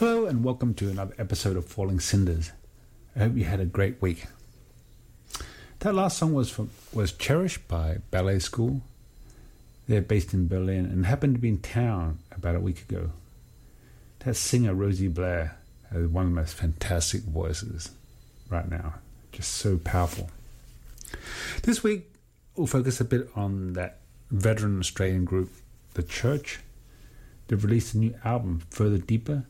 Hello and welcome to another episode of Falling Cinders. I hope you had a great week. That last song was from was Cherished by Ballet School. They're based in Berlin and happened to be in town about a week ago. That singer Rosie Blair has one of the most fantastic voices right now. Just so powerful. This week we'll focus a bit on that veteran Australian group, The Church. They've released a new album, Further Deeper,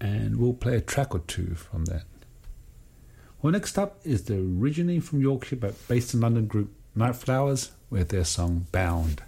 and we'll play a track or two from that. Well, next up is the originally from Yorkshire but based in London group Night Flowers with their song Bound.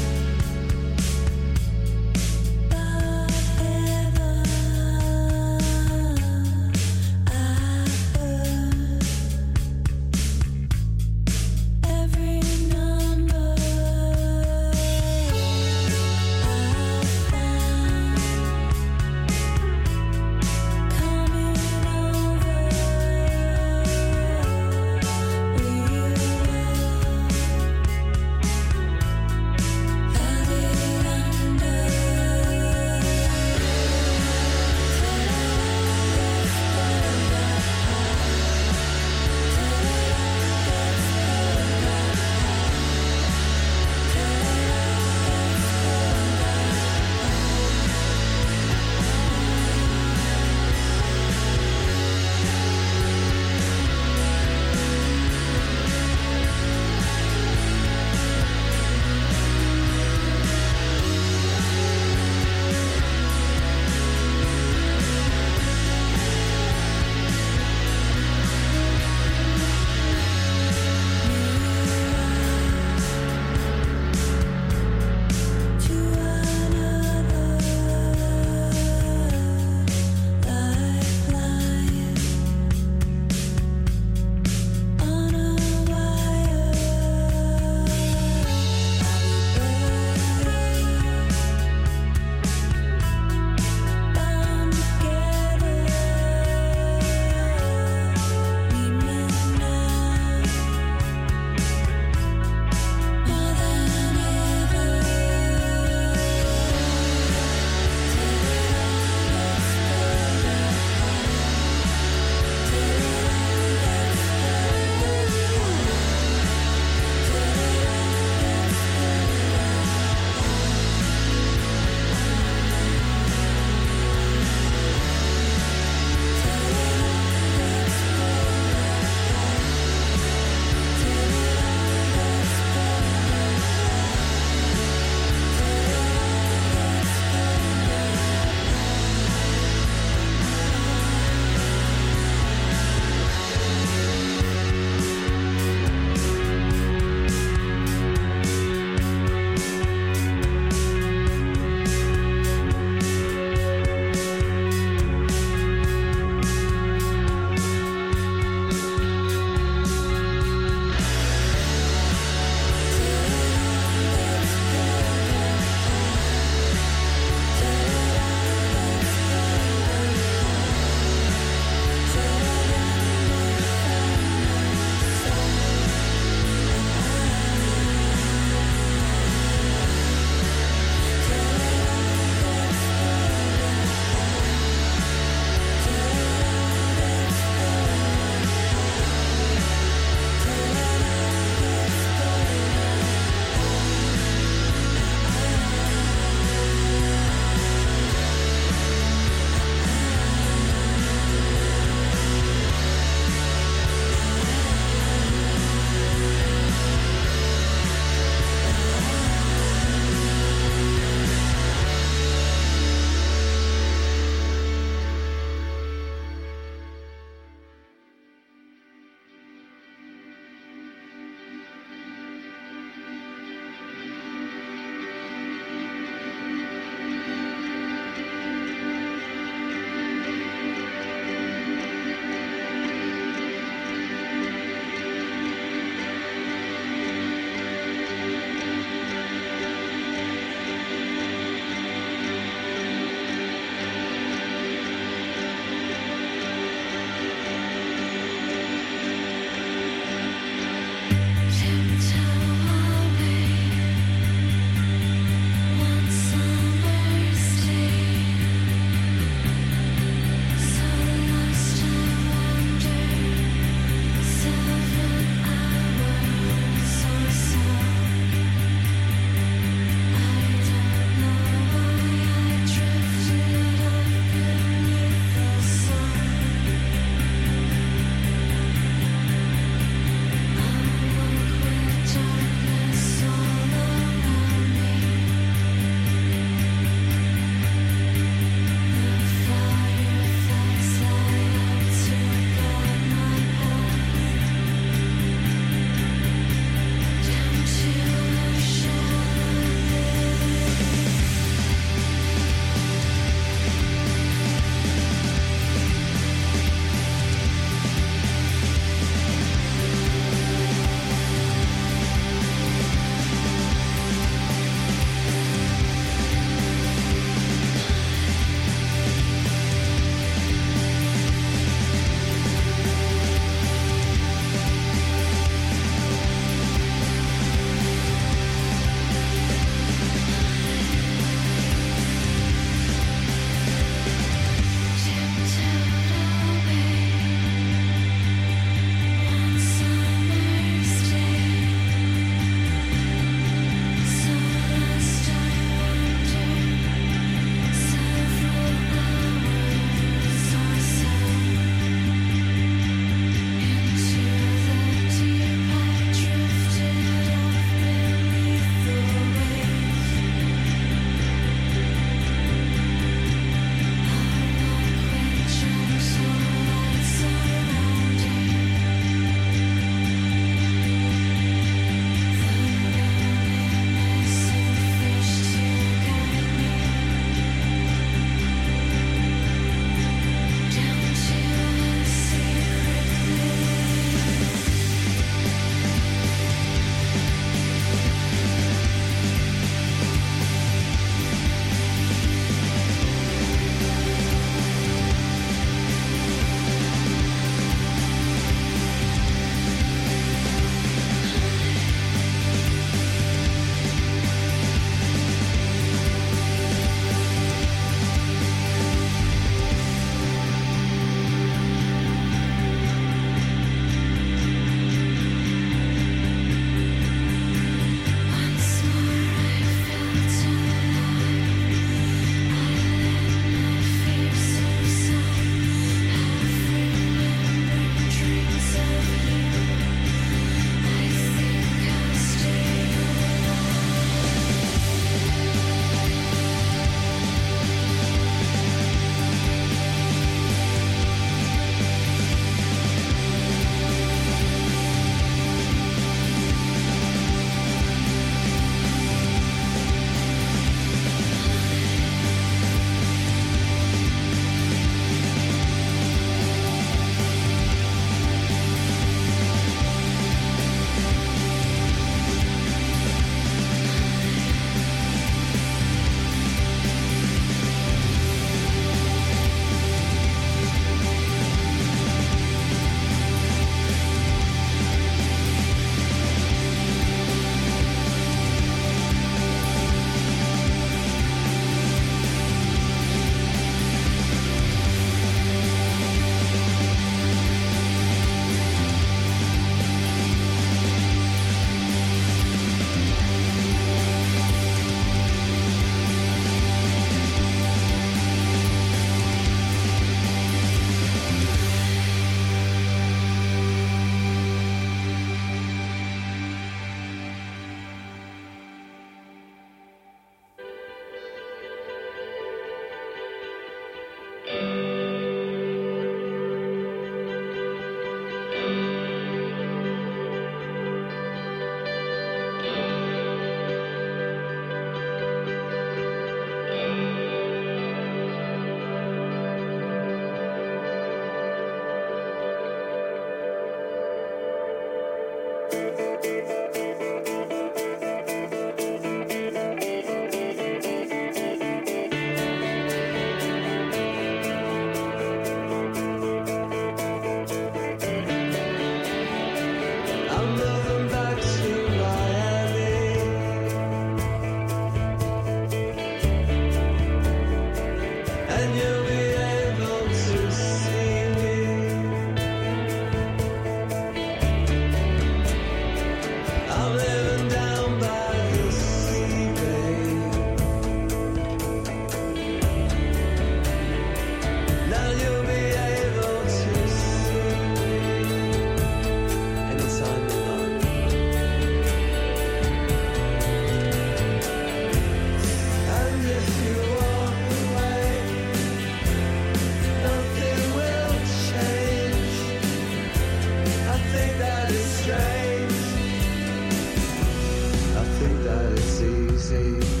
See.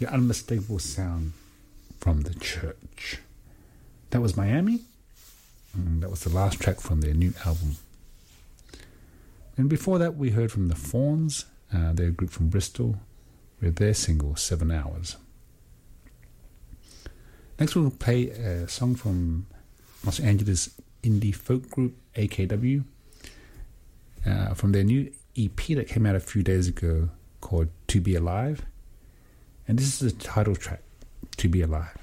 The unmistakable sound from the church. That was Miami. And that was the last track from their new album. And before that, we heard from the Fawns, uh, they're a group from Bristol, with their single Seven Hours. Next, we'll play a song from Los Angeles indie folk group AKW uh, from their new EP that came out a few days ago called To Be Alive. And this is the title track, To Be Alive.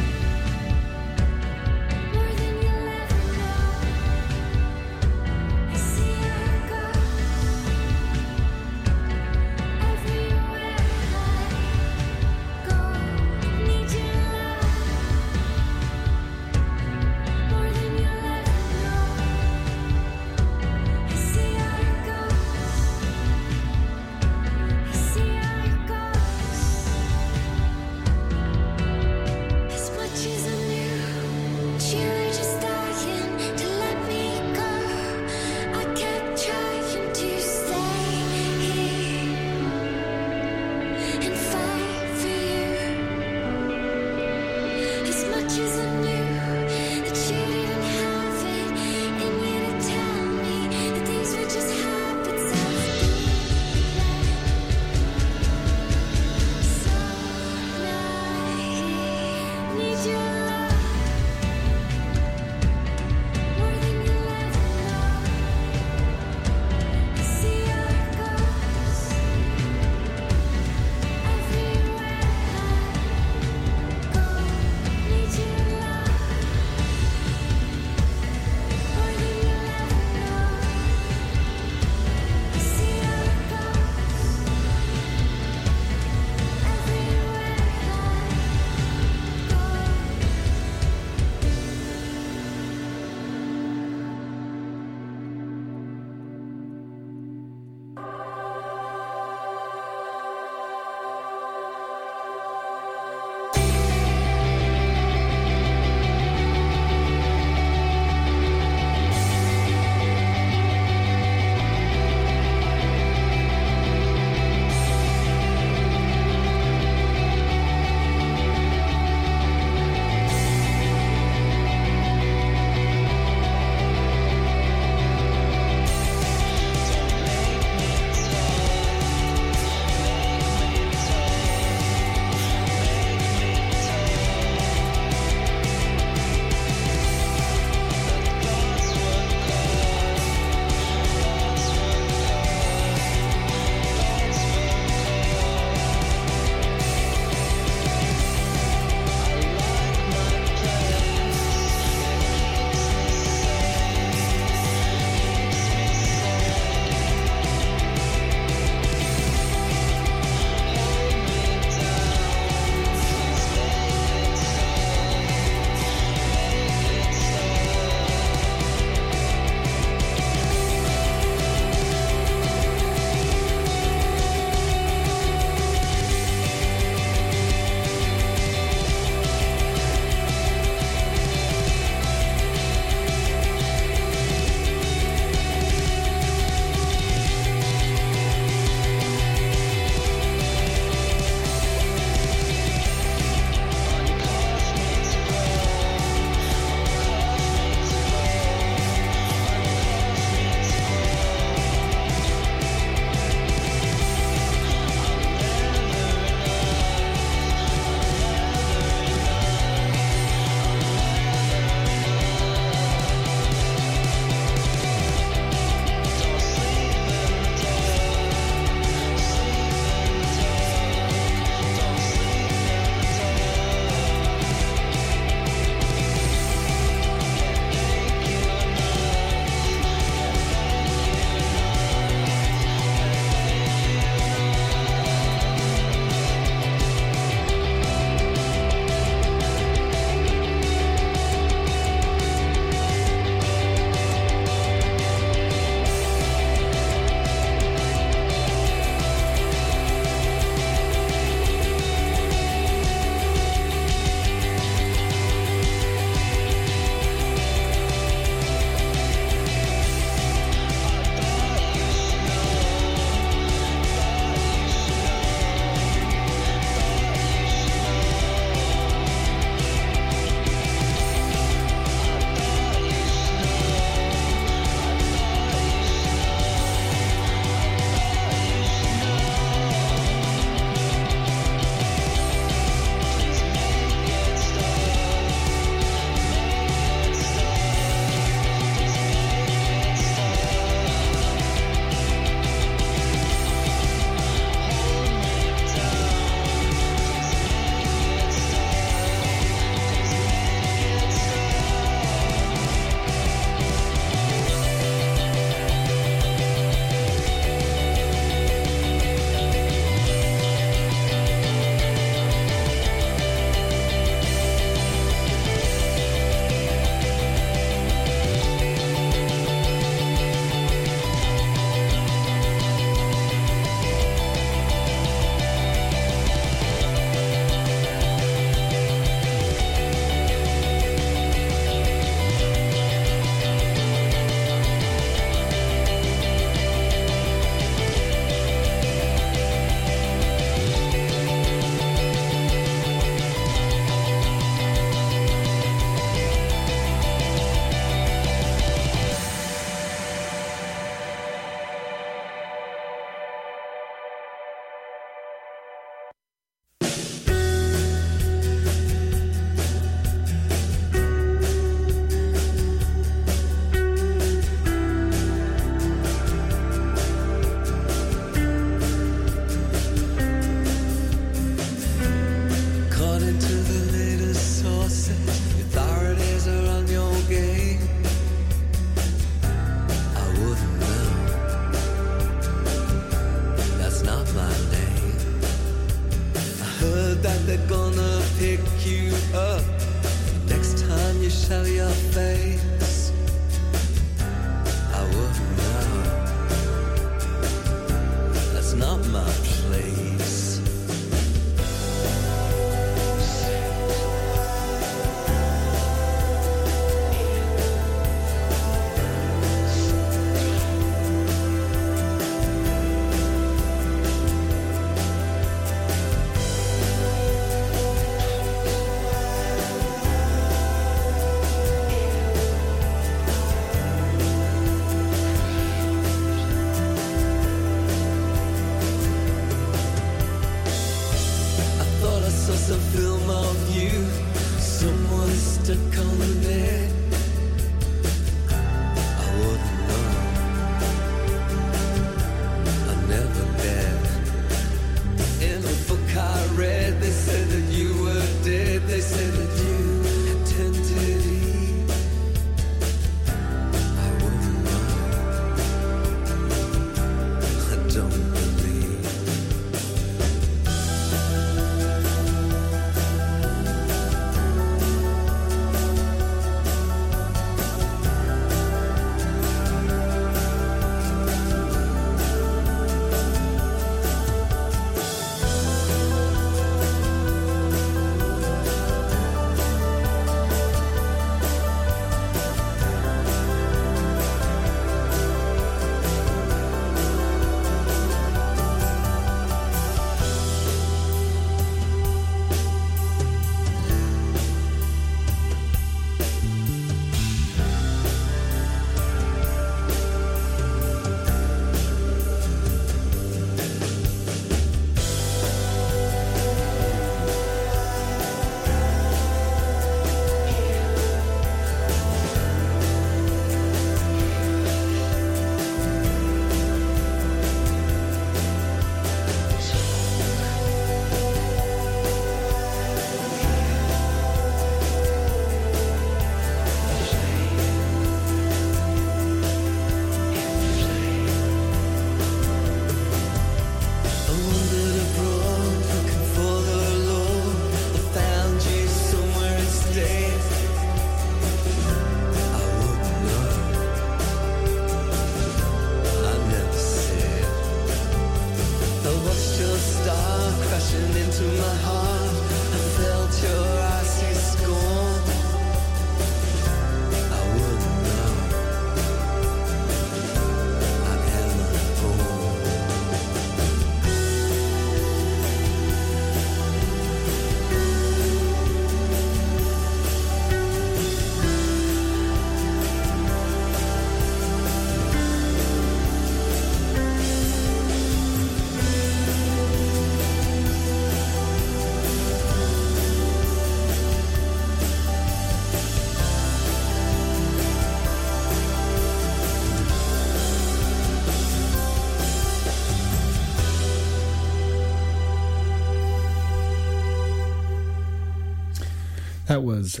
That was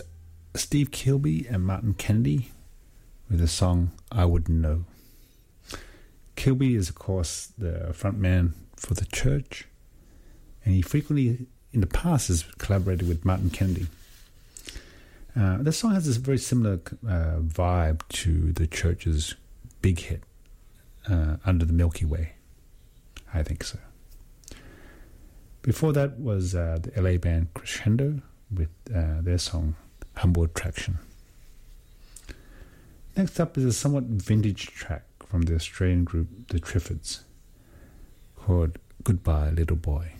Steve Kilbey and Martin Kennedy with the song I Wouldn't Know. Kilbey is, of course, the frontman for the church, and he frequently, in the past, has collaborated with Martin Kennedy. Uh, the song has this very similar uh, vibe to the church's big hit, uh, Under the Milky Way. I think so. Before that was uh, the LA band Crescendo with uh, their song Humble Attraction. Next up is a somewhat vintage track from the Australian group The Triffids called Goodbye Little Boy.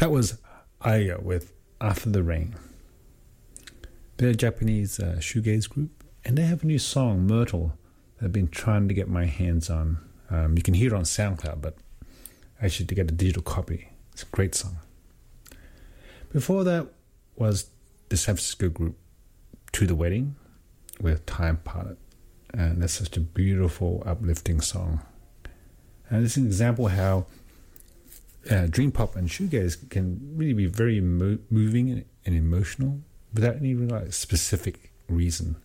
That was Aya with After the Rain. They're a Japanese uh, shoegaze group, and they have a new song, Myrtle, that I've been trying to get my hands on. Um, you can hear it on SoundCloud, but actually to get a digital copy. It's a great song. Before that was the San Francisco group To the Wedding with Time Pilot. And that's such a beautiful, uplifting song. And it's an example how uh, dream pop and shoegaze can really be very mo- moving and emotional without any like, specific reason.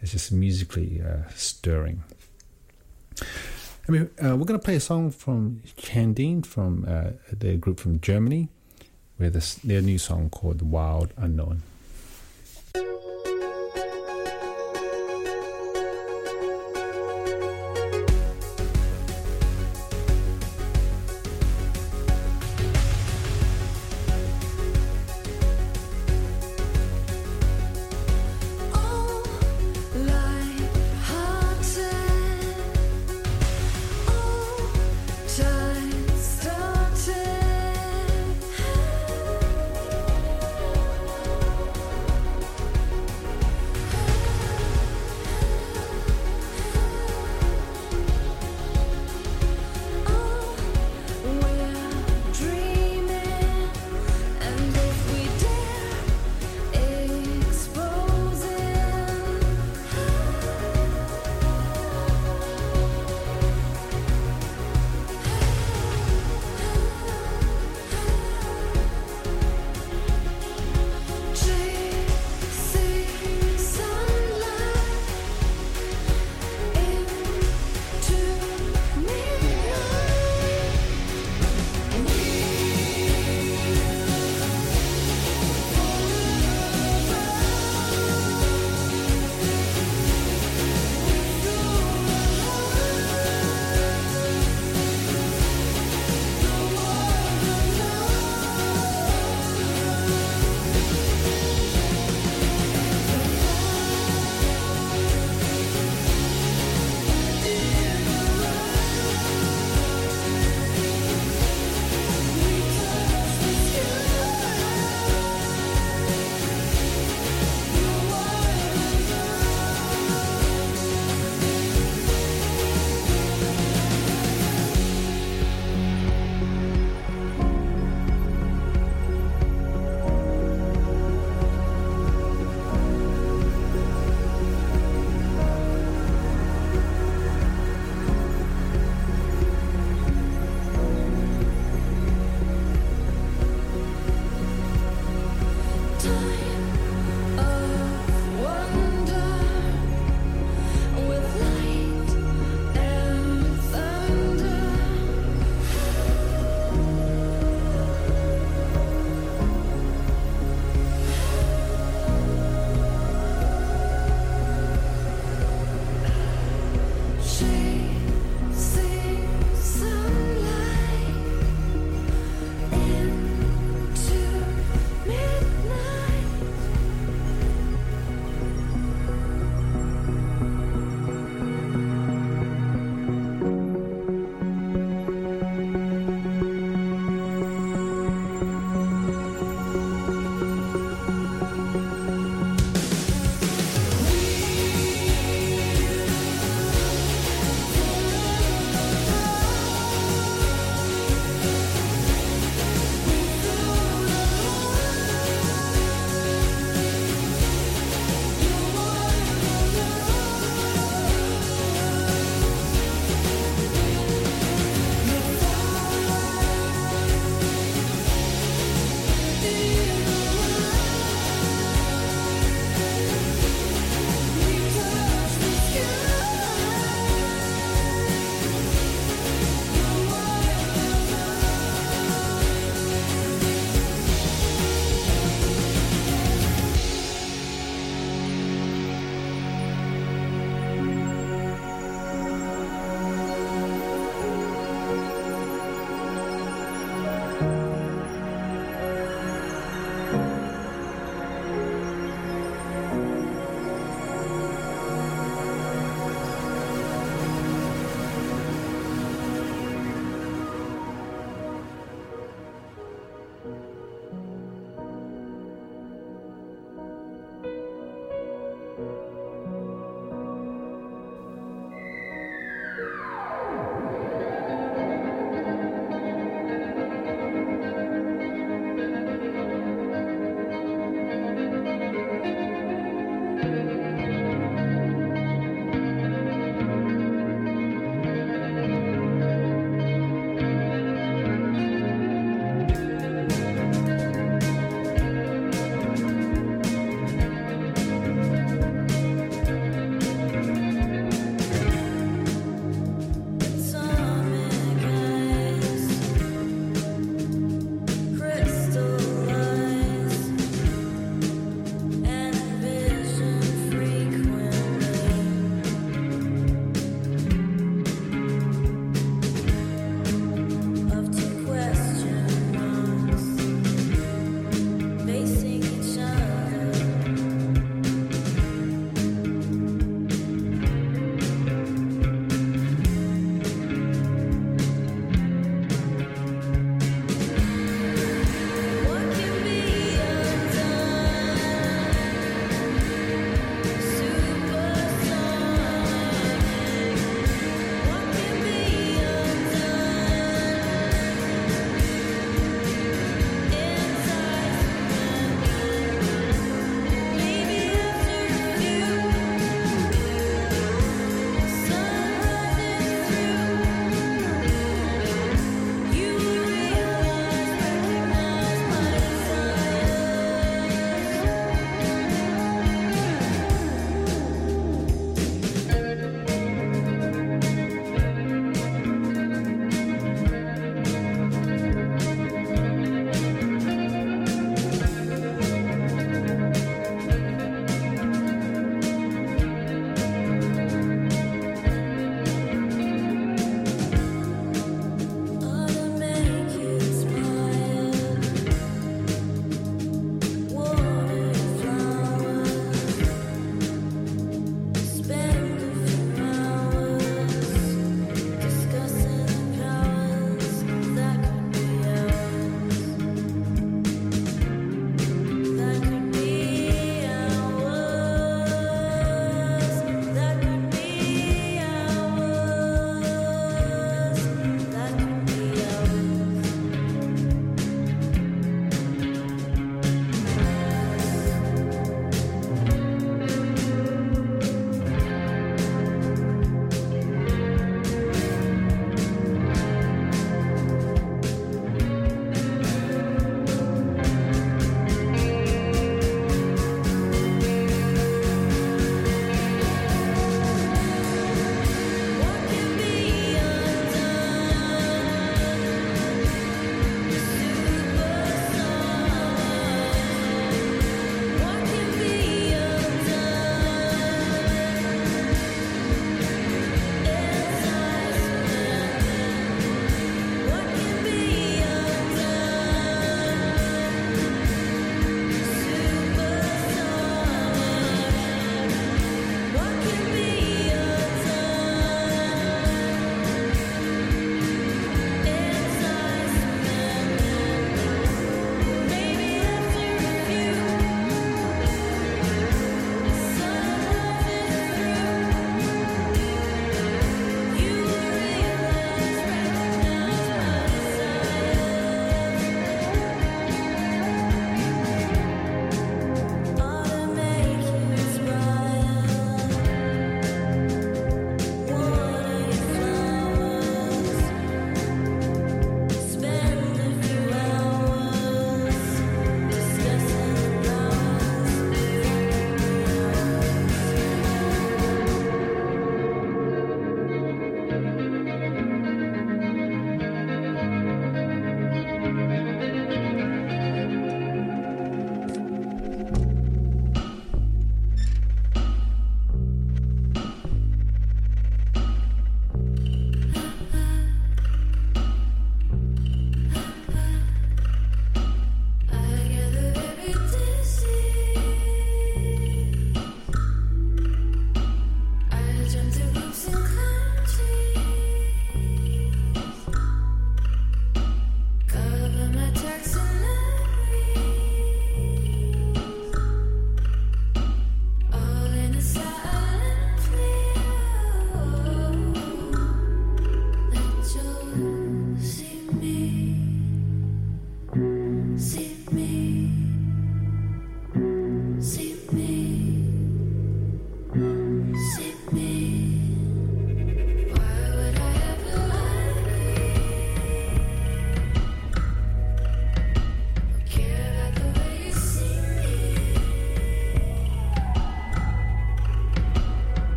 It's just musically uh, stirring. I mean, uh, we're going to play a song from Chandeen from uh, their group from Germany, with this, their new song called "The "Wild Unknown."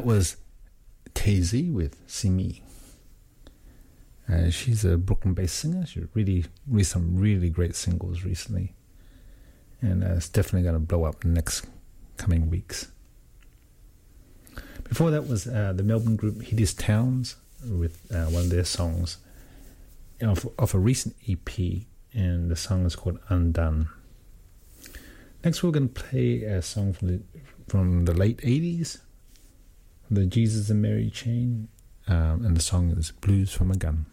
That was KZ with Simi. Uh, she's a Brooklyn-based singer. She really released some really great singles recently, and uh, it's definitely going to blow up in the next coming weeks. Before that was uh, the Melbourne group Hideous Towns with uh, one of their songs of, of a recent EP, and the song is called Undone. Next, we're going to play a song from the from the late '80s, the Jesus and Mary Chain, um, and the song is "Blues from a Gun."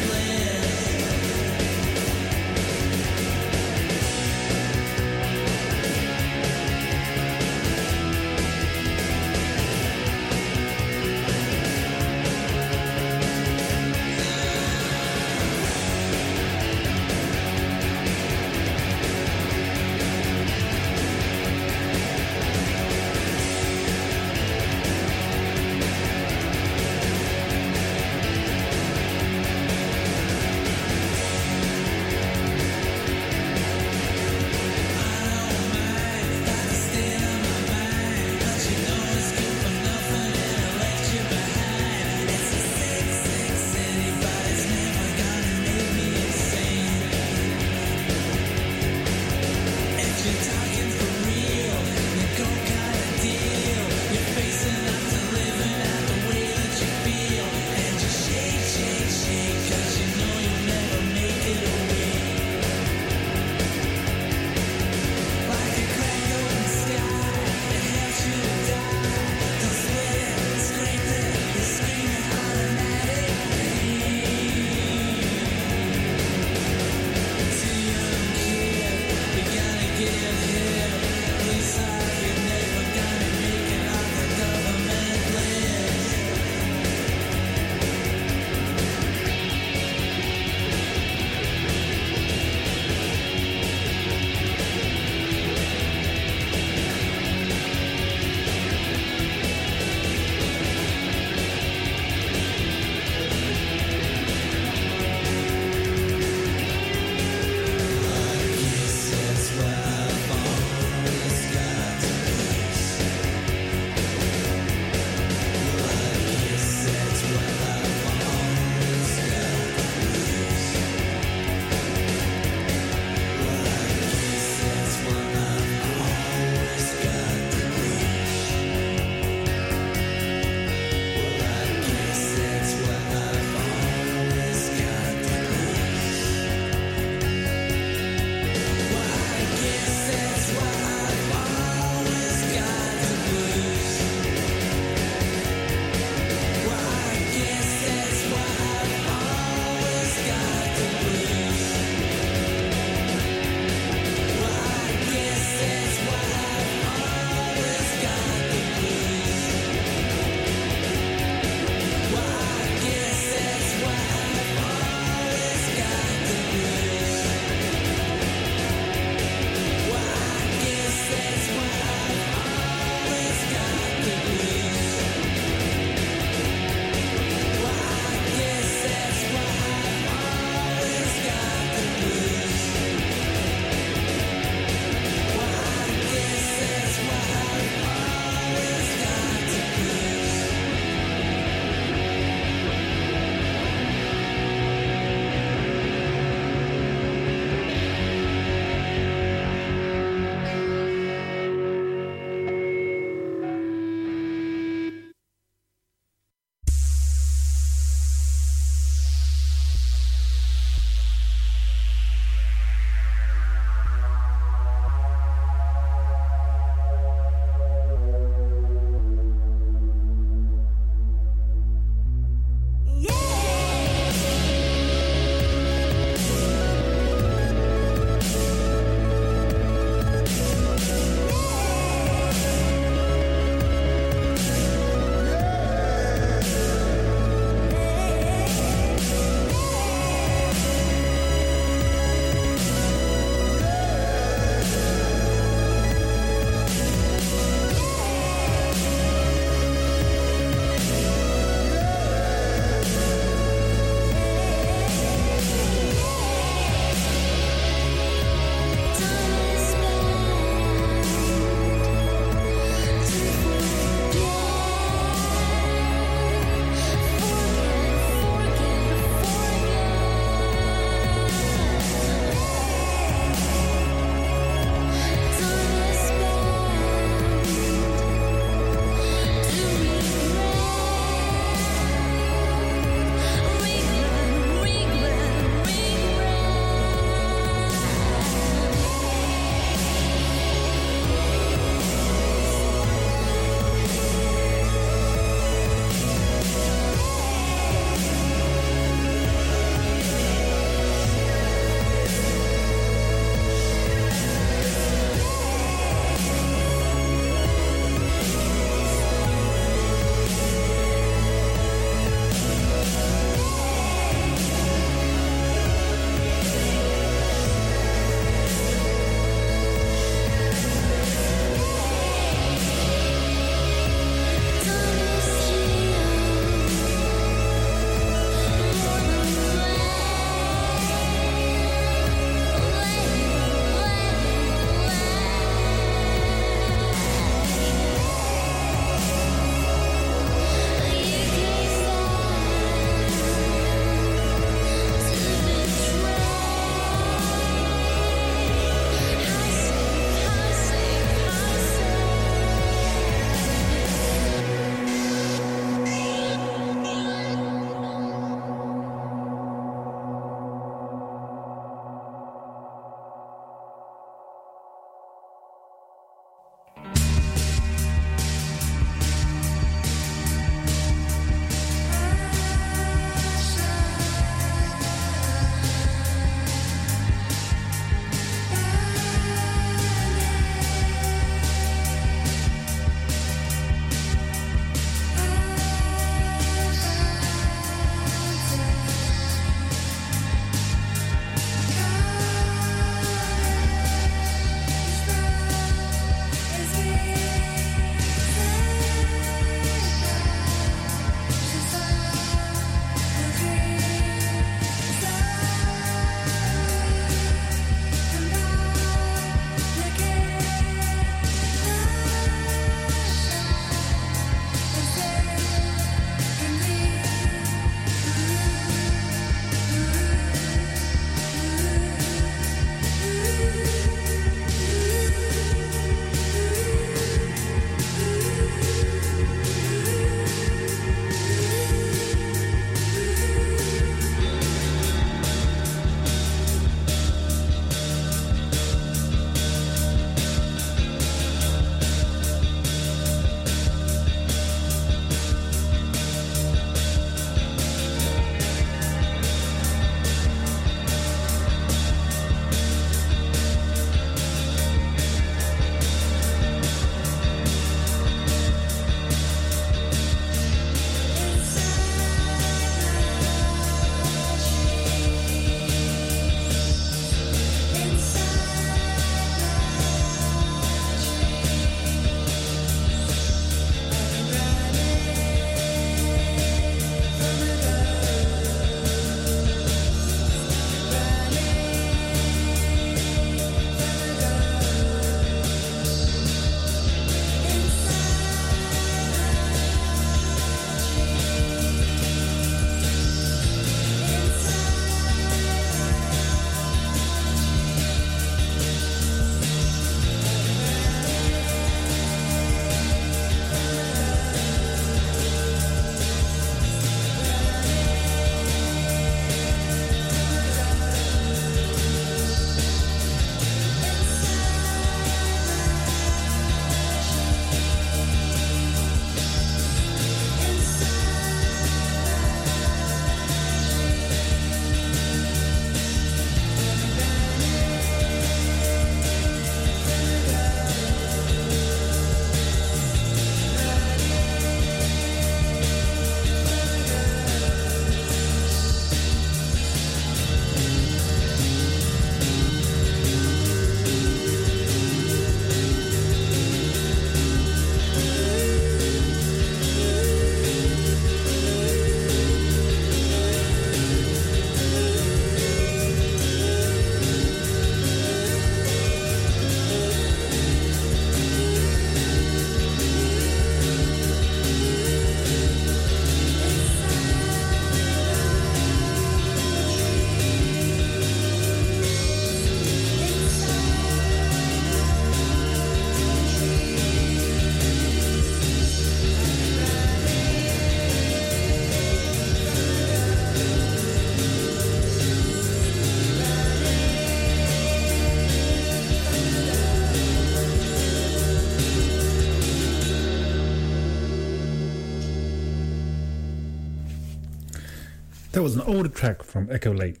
That was an older track from Echo Lake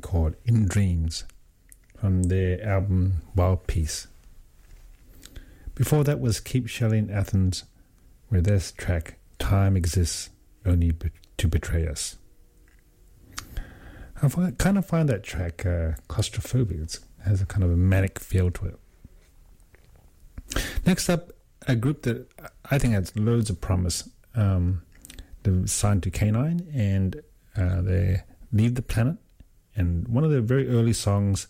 called In Dreams from their album Wild Peace. Before that was Keep Shelly in Athens with their track Time Exists Only to Betray Us. I kind of find that track uh, claustrophobic. It has a kind of a manic feel to it. Next up, a group that I think has loads of promise. Um, signed to Kanine and uh, they leave the planet. And one of their very early songs,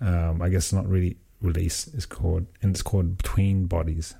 um, I guess not really released, is called and it's called Between Bodies.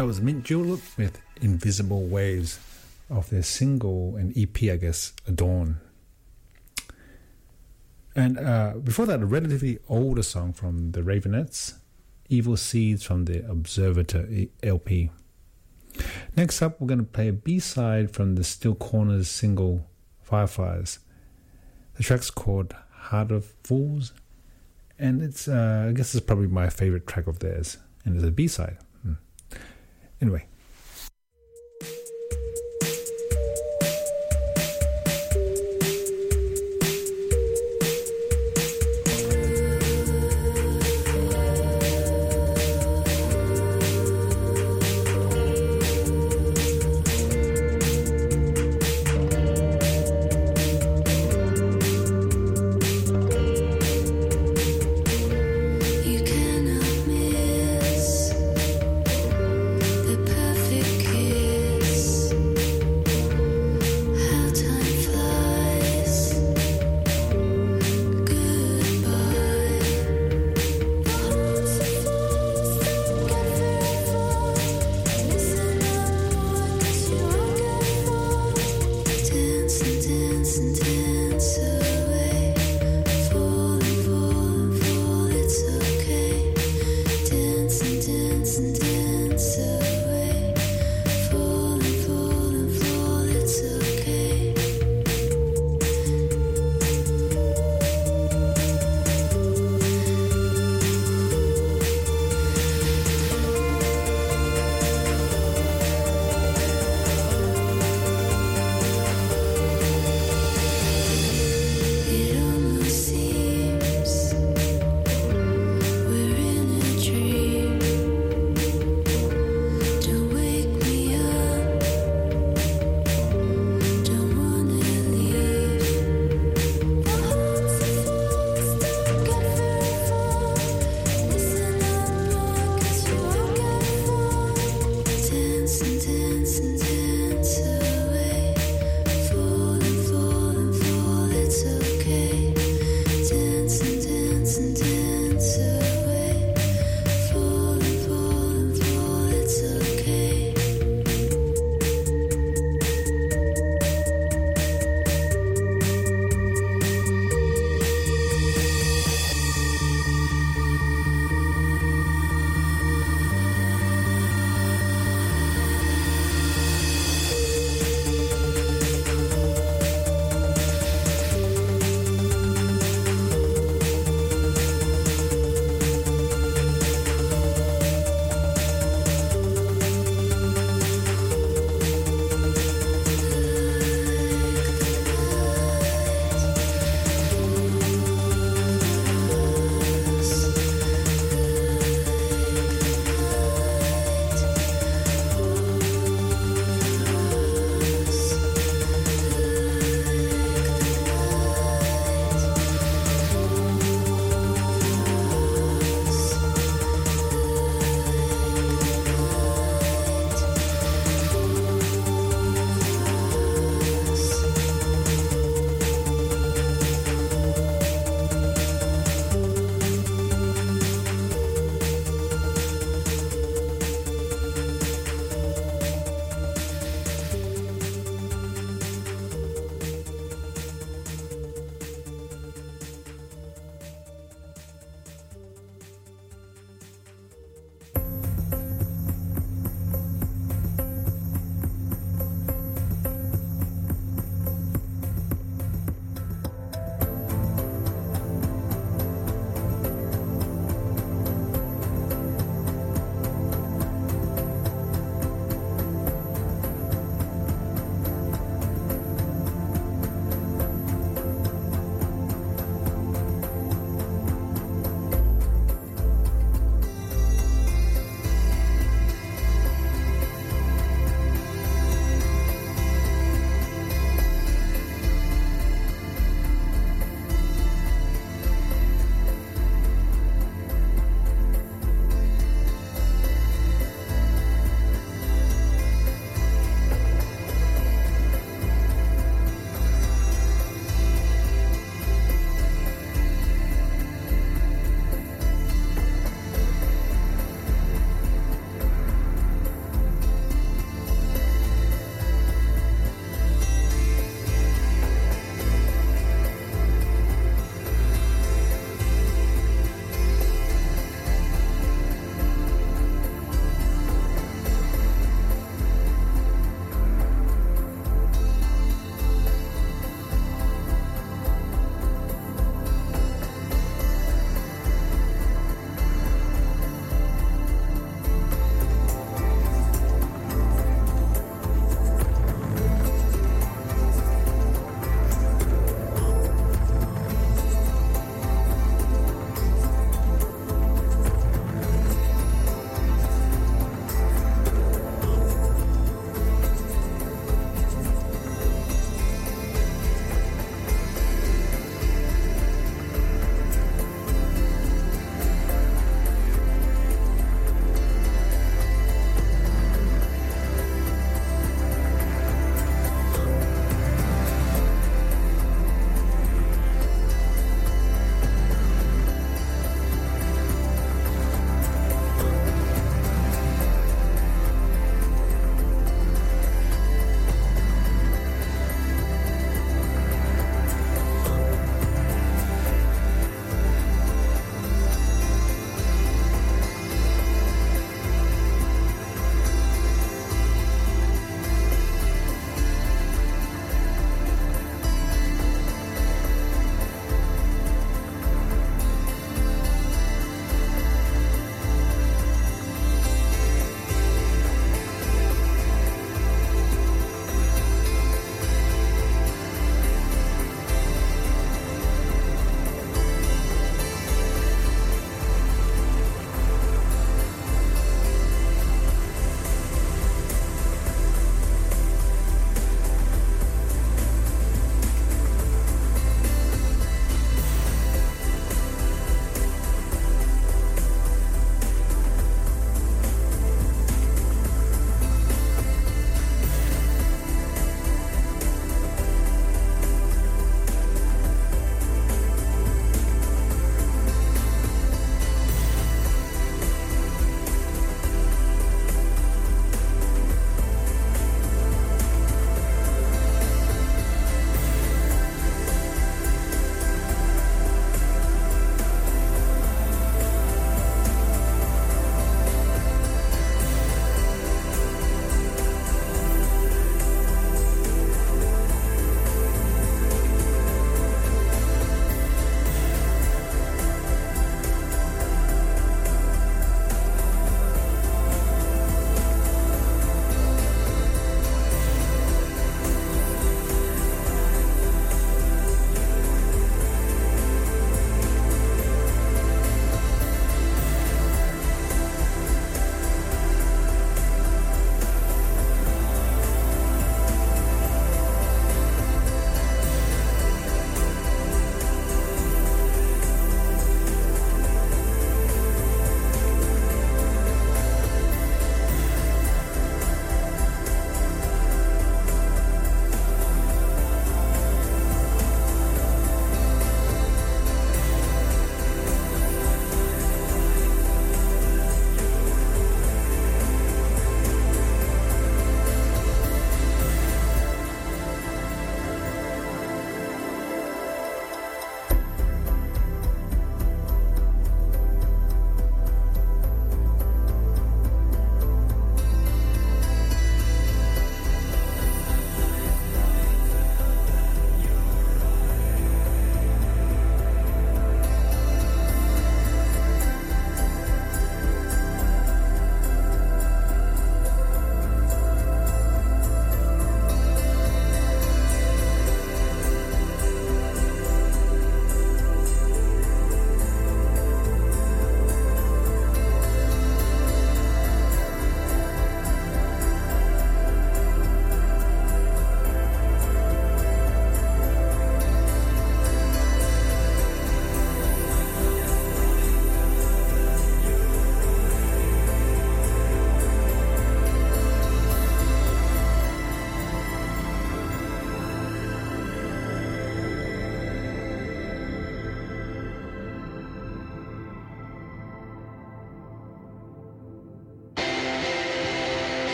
That was Mint Julep with Invisible Waves of their single and EP, I guess, Adorn. And uh, before that, a relatively older song from the Raveonettes, Evil Seeds from the Observator LP. Next up, we're going to play a B side from the Still Corners single Fireflies. The track's called Heart of Fools, and it's, uh, I guess, it's probably my favorite track of theirs, and it's a B side. Anyway.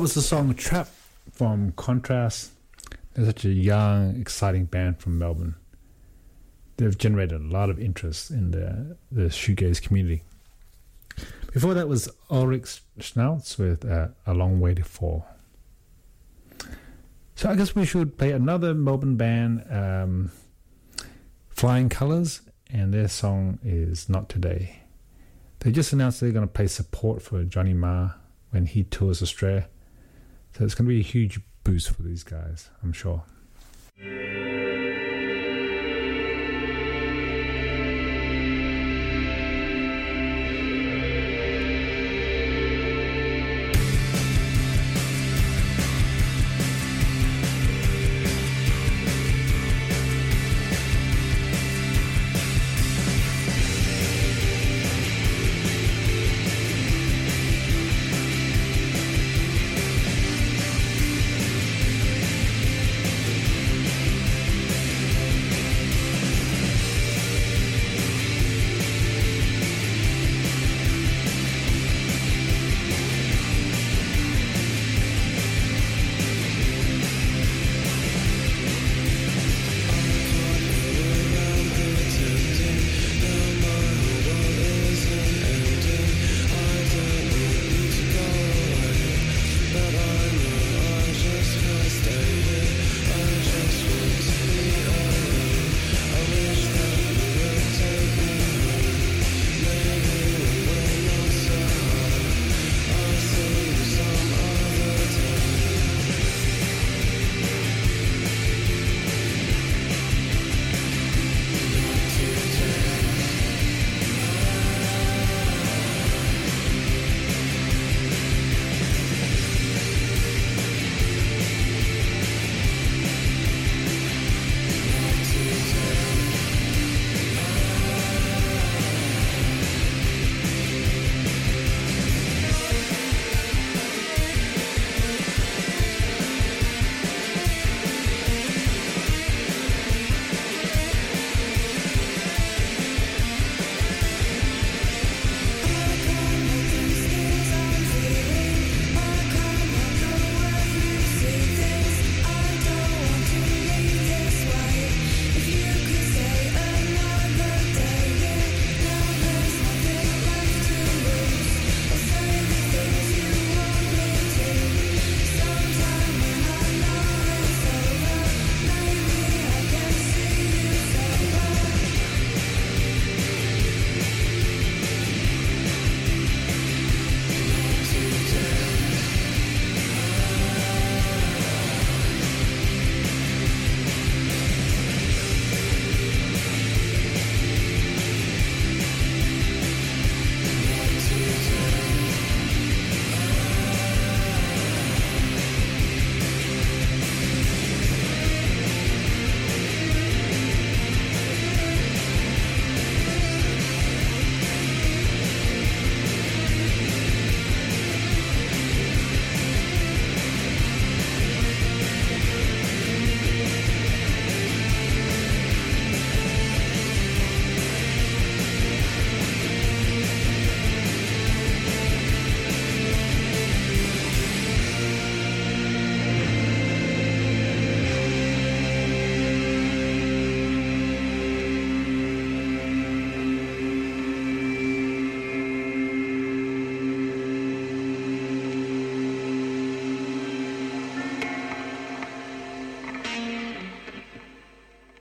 Was the song Trap from Contrast. They're such a young, exciting band from Melbourne. They've generated a lot of interest in the, the shoegaze community. Before that was Ulrich Schnauss with uh, A Long Way to Fall. So I guess we should play another Melbourne band, um, Flying Colours, and their song is Not Today. They just announced they're going to play support for Johnny Marr when he tours Australia. So it's going to be a huge boost for these guys, I'm sure.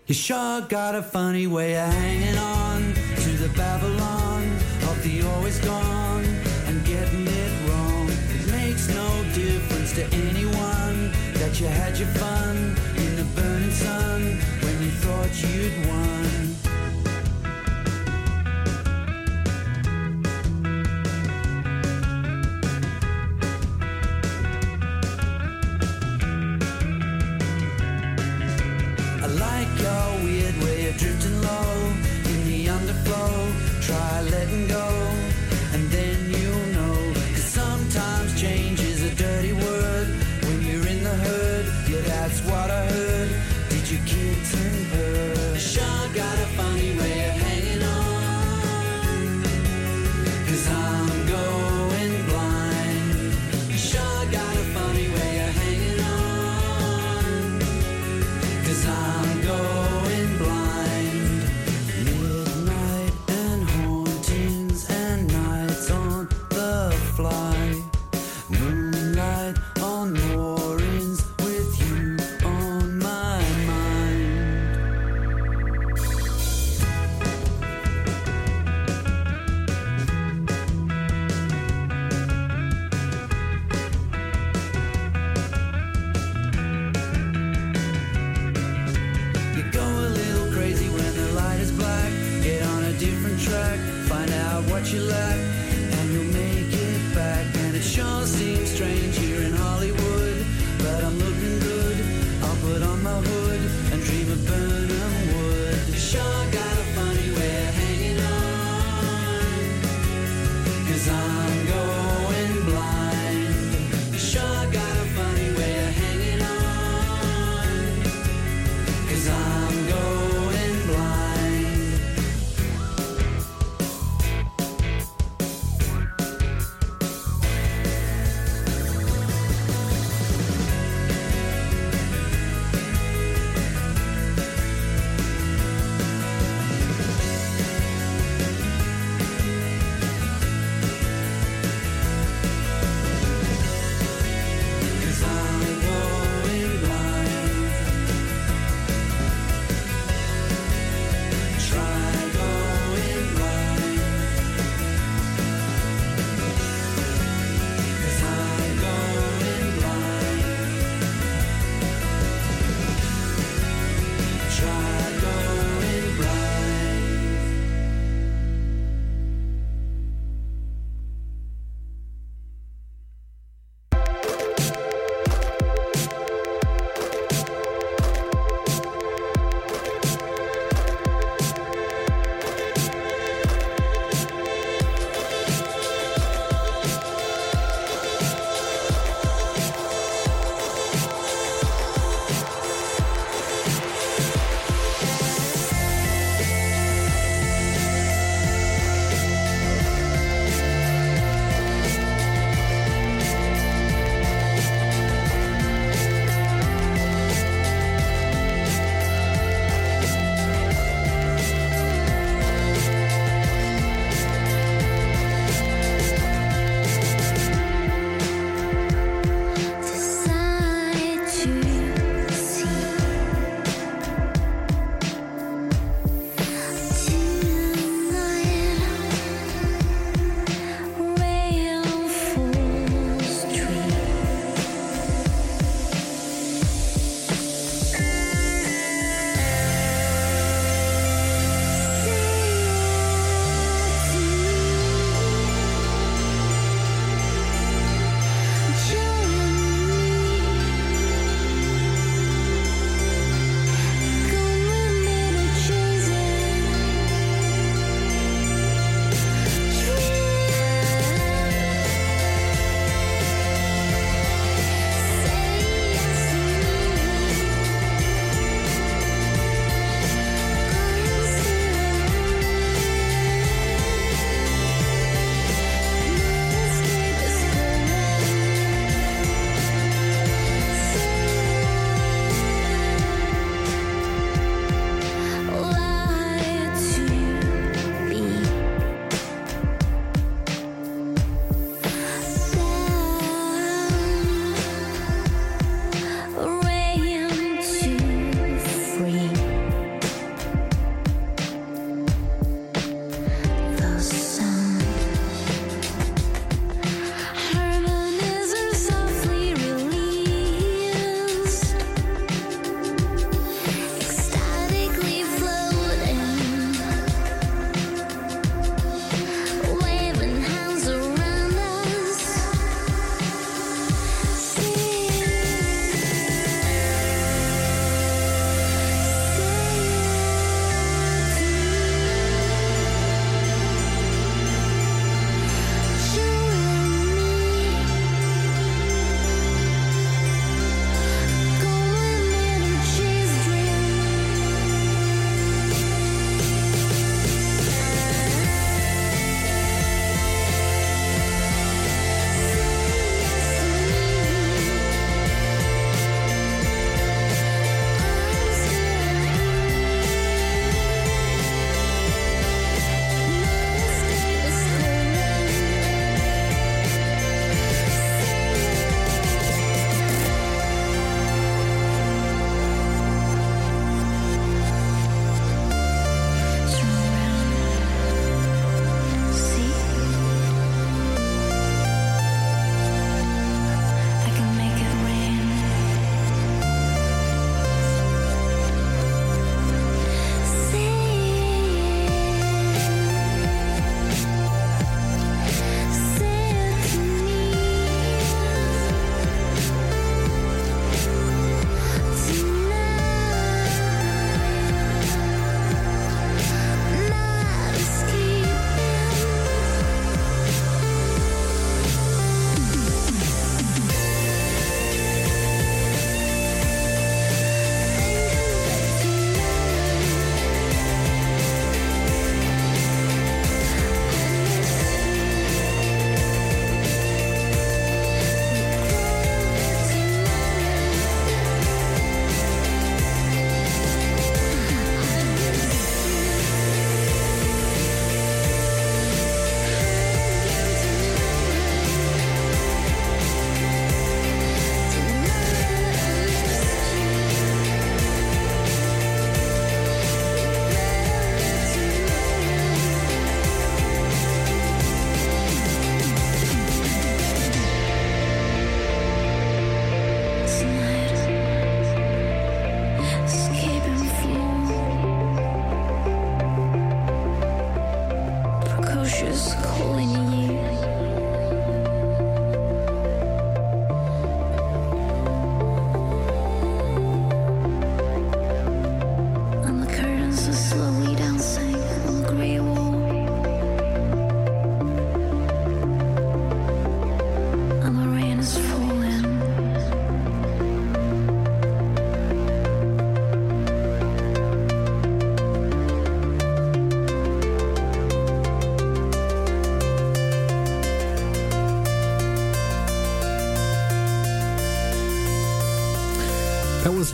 You sure got a funny way of hanging on to the Babylon of the always gone and getting it wrong. It makes no difference to anyone that you had your fun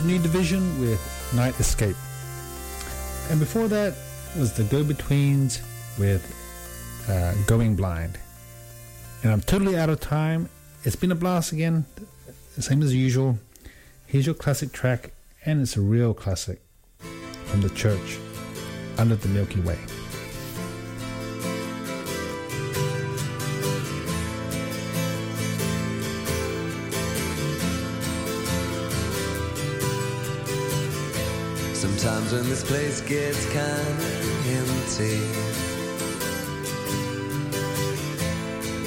New Division with Night Escape. And before that was the Go Betweens with uh, Going Blind. And I'm totally out of time. It's been a blast again, same as usual. Here's your classic track, and it's a real classic from the church Under the Milky Way. Sometimes when this place gets kinda empty,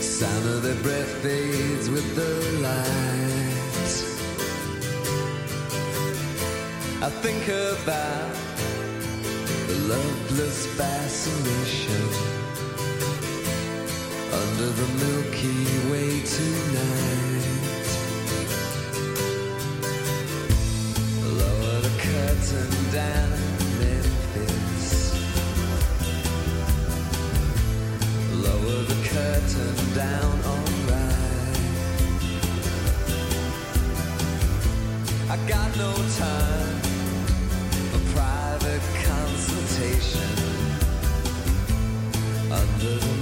sound of their breath fades with the light. I think about the loveless fascination under the under the